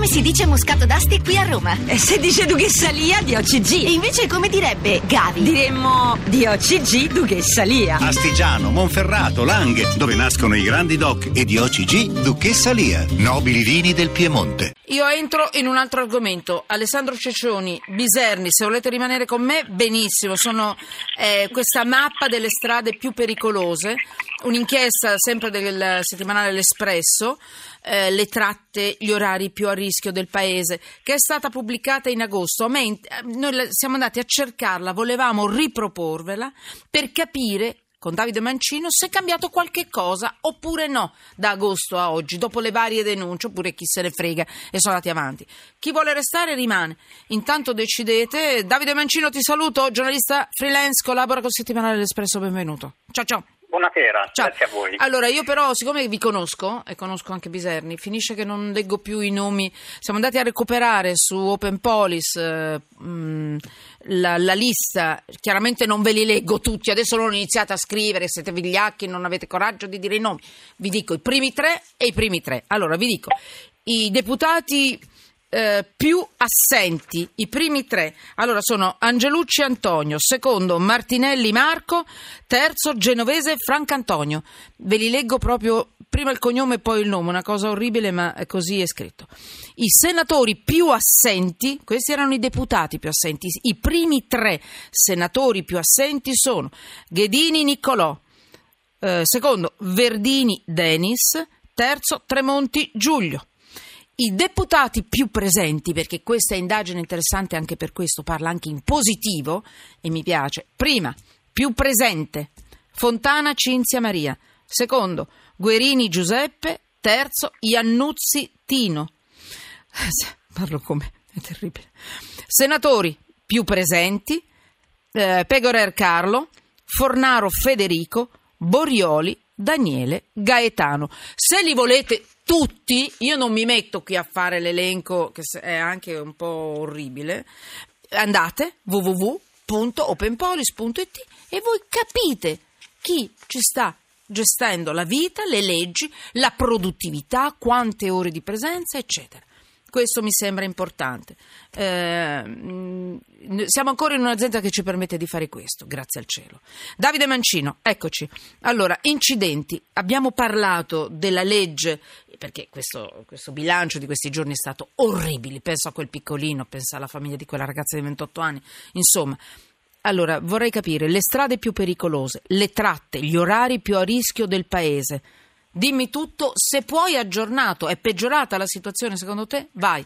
come si dice Moscato d'Asti qui a Roma? E se dice Duchessa Lia di OCG? E invece come direbbe Gavi? Diremmo di OCG Duchessa Lia. Astigiano, Monferrato, Langhe, dove nascono i grandi doc e di OCG Duchessa Lia, nobili vini del Piemonte. Io entro in un altro argomento. Alessandro Ceccioni, Biserni, se volete rimanere con me, benissimo. Sono eh, questa mappa delle strade più pericolose, un'inchiesta sempre del settimanale L'Espresso, eh, le tratte, gli orari più a rischio del paese, che è stata pubblicata in agosto. Me, noi siamo andati a cercarla, volevamo riproporvela per capire con Davide Mancino se è cambiato qualche cosa oppure no da agosto a oggi, dopo le varie denunce, oppure chi se ne frega e sono andati avanti. Chi vuole restare rimane. Intanto decidete. Davide Mancino ti saluto, giornalista freelance, collabora con Settimanale L'Espresso, benvenuto. Ciao ciao. Buonasera, Ciao. grazie a voi. Allora, io però, siccome vi conosco, e conosco anche Biserni, finisce che non leggo più i nomi. Siamo andati a recuperare su Open Polis eh, mh, la, la lista. Chiaramente non ve li leggo tutti, adesso non iniziate a scrivere, siete vigliacchi, non avete coraggio di dire i nomi. Vi dico i primi tre e i primi tre. Allora, vi dico, i deputati eh, più assenti, i primi tre. Allora sono Angelucci Antonio, secondo Martinelli Marco, terzo Genovese Francantonio. Ve li leggo proprio prima il cognome e poi il nome, una cosa orribile ma così è scritto. I senatori più assenti, questi erano i deputati più assenti, i primi tre senatori più assenti sono Ghedini Niccolò, eh, secondo Verdini Denis, terzo Tremonti Giulio. I deputati più presenti, perché questa indagine è interessante anche per questo, parla anche in positivo e mi piace. Prima, più presente, Fontana Cinzia Maria. Secondo, Guerini Giuseppe. Terzo, Iannuzzi Tino. Parlo come, è terribile. Senatori più presenti, eh, Pegorer Carlo, Fornaro Federico, Borioli, Daniele Gaetano. Se li volete tutti, io non mi metto qui a fare l'elenco che è anche un po' orribile, andate www.openpolis.it e voi capite chi ci sta gestendo la vita, le leggi, la produttività, quante ore di presenza, eccetera. Questo mi sembra importante. Eh, siamo ancora in un'azienda che ci permette di fare questo, grazie al cielo. Davide Mancino, eccoci. Allora, incidenti. Abbiamo parlato della legge, perché questo, questo bilancio di questi giorni è stato orribile. Penso a quel piccolino, penso alla famiglia di quella ragazza di 28 anni. Insomma, allora vorrei capire le strade più pericolose, le tratte, gli orari più a rischio del paese. Dimmi tutto, se puoi aggiornato, è peggiorata la situazione secondo te? Vai.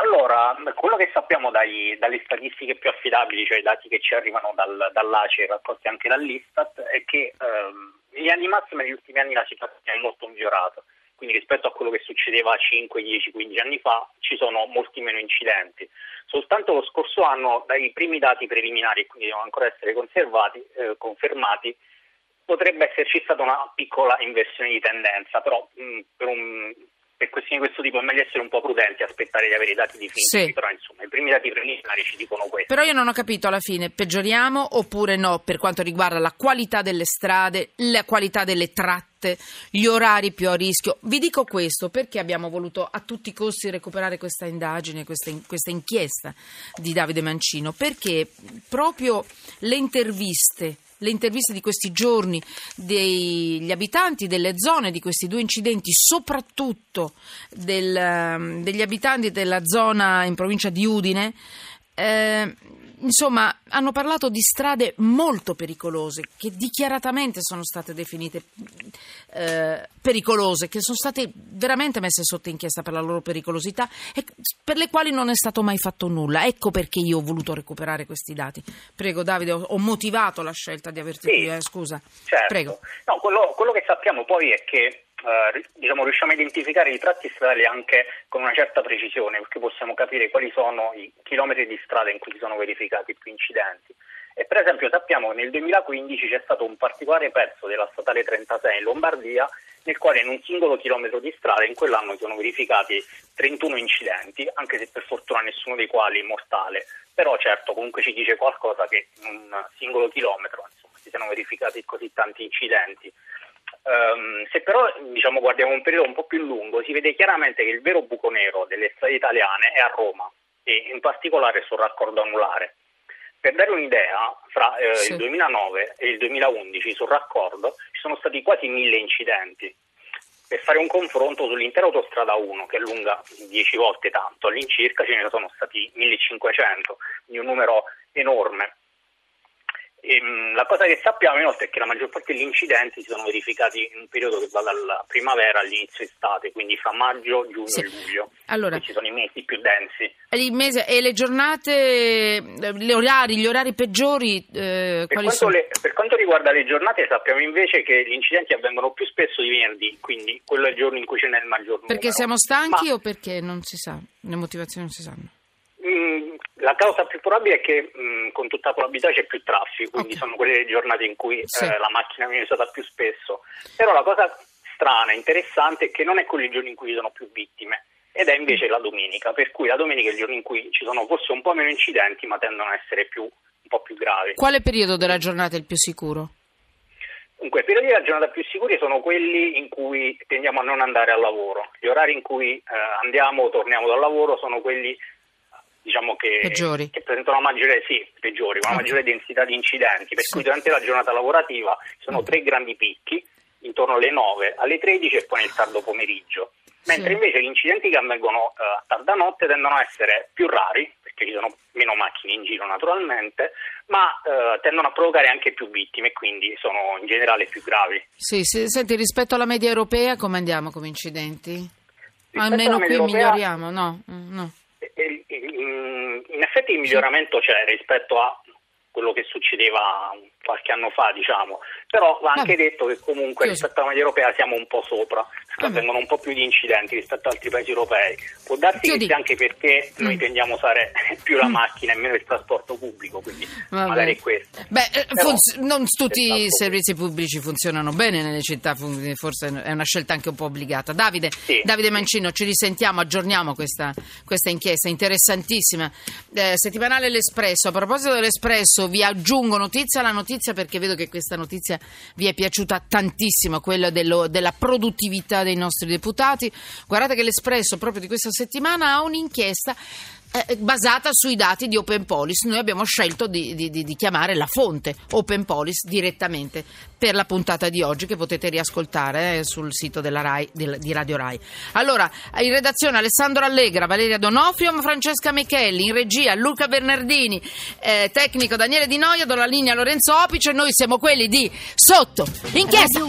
Allora, quello che sappiamo dai, dalle statistiche più affidabili, cioè i dati che ci arrivano dal, dall'ACE raccolti anche dall'Istat, è che ehm, negli anni massimi negli ultimi anni la situazione è molto migliorata. Quindi rispetto a quello che succedeva 5, 10, 15 anni fa ci sono molti meno incidenti. Soltanto lo scorso anno, dai primi dati preliminari, quindi devono ancora essere conservati, eh, confermati, potrebbe esserci stata una piccola inversione di tendenza, però mh, per, un, per, questioni di questo tipo è meglio essere un po' prudenti, aspettare di avere i dati definitivi, sì. però insomma i primi dati preliminari ci dicono questo. Però io non ho capito alla fine, peggioriamo oppure no per quanto riguarda la qualità delle strade, la qualità delle tratte, gli orari più a rischio. Vi dico questo perché abbiamo voluto a tutti i costi recuperare questa indagine, questa, questa inchiesta di Davide Mancino, perché proprio le interviste le interviste di questi giorni degli abitanti delle zone di questi due incidenti, soprattutto del, degli abitanti della zona in provincia di Udine, eh, insomma, hanno parlato di strade molto pericolose, che dichiaratamente sono state definite eh, pericolose, che sono state veramente messe sotto inchiesta per la loro pericolosità e per le quali non è stato mai fatto nulla. Ecco perché io ho voluto recuperare questi dati. Prego Davide, ho, ho motivato la scelta di averti sì, qui, eh, scusa. Certo. Prego. No, quello, quello che sappiamo poi è che Uh, diciamo, riusciamo a identificare i tratti stradali anche con una certa precisione, perché possiamo capire quali sono i chilometri di strada in cui si sono verificati più incidenti. E per esempio sappiamo che nel 2015 c'è stato un particolare pezzo della statale 36 in Lombardia, nel quale in un singolo chilometro di strada in quell'anno si sono verificati 31 incidenti, anche se per fortuna nessuno dei quali mortale. Però certo comunque ci dice qualcosa che in un singolo chilometro insomma, si siano verificati così tanti incidenti. Um, se però diciamo, guardiamo un periodo un po' più lungo, si vede chiaramente che il vero buco nero delle strade italiane è a Roma e in particolare sul raccordo anulare. Per dare un'idea, fra eh, Sì. il 2009 e il 2011 sul raccordo ci sono stati quasi mille incidenti. Per fare un confronto sull'intera autostrada 1, che è lunga 10 volte tanto, all'incirca ce ne sono stati 1500, quindi un numero enorme. Ehm, la cosa che sappiamo inoltre è che la maggior parte degli incidenti si sono verificati in un periodo che va dalla primavera all'inizio estate, quindi fra maggio, giugno Sì. e luglio. Allora- ci sono i mesi più densi. E mese- e le giornate, eh, gli orari, gli orari peggiori, eh, Per quanto, sono? le- per quanto riguarda le giornate sappiamo invece che gli incidenti avvengono più spesso di venerdì, quindi quello è il giorno in cui ce n'è il maggior numero. Perché siamo stanchi Ma, o perché non si sa? Le motivazioni non si sanno. La causa più probabile è che mh, con tutta probabilità c'è più traffico, quindi Ok. sono quelle giornate in cui Sì. eh, la macchina viene usata più spesso. Però la cosa strana, interessante, è che non è quello il giorno in cui ci sono più vittime. Ed è invece la domenica, per cui la domenica è il giorno in cui ci sono forse un po' meno incidenti, ma tendono a essere più, un po' più gravi. Quale periodo della giornata è il più sicuro? Dunque, i periodi della giornata più sicuri sono quelli in cui tendiamo a non andare al lavoro. Gli orari in cui eh, andiamo o torniamo dal lavoro sono quelli diciamo che, Peggiori. che presentano una maggiore, sì, peggiori, una Ok. maggiore densità di incidenti, per Sì. cui durante la giornata lavorativa ci sono Ok. tre grandi picchi, intorno alle 9, alle 13 e poi nel tardo pomeriggio. Mentre Sì. invece gli incidenti che avvengono eh, a tarda notte tendono a essere più rari, perché ci sono meno macchine in giro naturalmente, ma eh, tendono a provocare anche più vittime e quindi sono in generale più gravi. Sì, sì, senti, rispetto alla media europea come andiamo come incidenti? Rispetto Almeno qui europea- miglioriamo, no? Mm, no. In effetti il miglioramento c'è rispetto a quello che succedeva qualche anno fa, diciamo, però va anche Vabbè. detto che comunque rispetto alla media europea siamo un po' sopra, avvengono un po' più di incidenti rispetto ad altri paesi europei. Può darsi Io che sia anche perché noi Mm. tendiamo a usare più la Mm. macchina e meno il trasporto pubblico, quindi Vabbè. magari è questo. Beh, eh, Però funz- non tutti i servizi pubblici funzionano bene nelle città, forse è una scelta anche un po' obbligata. Davide, Sì. Davide Mancino, ci risentiamo, aggiorniamo questa, questa inchiesta interessantissima. Eh, settimanale L'Espresso, a proposito dell'Espresso vi aggiungo notizia alla notizia perché vedo che questa notizia vi è piaciuta tantissimo, quella dello- della produttività dei nostri deputati. Guardate che l'Espresso proprio di questa settimana ha un'inchiesta eh, basata sui dati di Open Police. Noi abbiamo scelto di, di- di- chiamare la fonte Open Police direttamente per la puntata di oggi che potete riascoltare eh, sul sito Rai, del- di Radio Rai. Allora, in redazione Alessandro Allegra, Valeria Donofrio, Francesca Michelli, in regia Luca Bernardini, eh, tecnico Daniele Di Noia, do la linea Lorenzo Opice, noi siamo quelli di Sotto Inchiesta.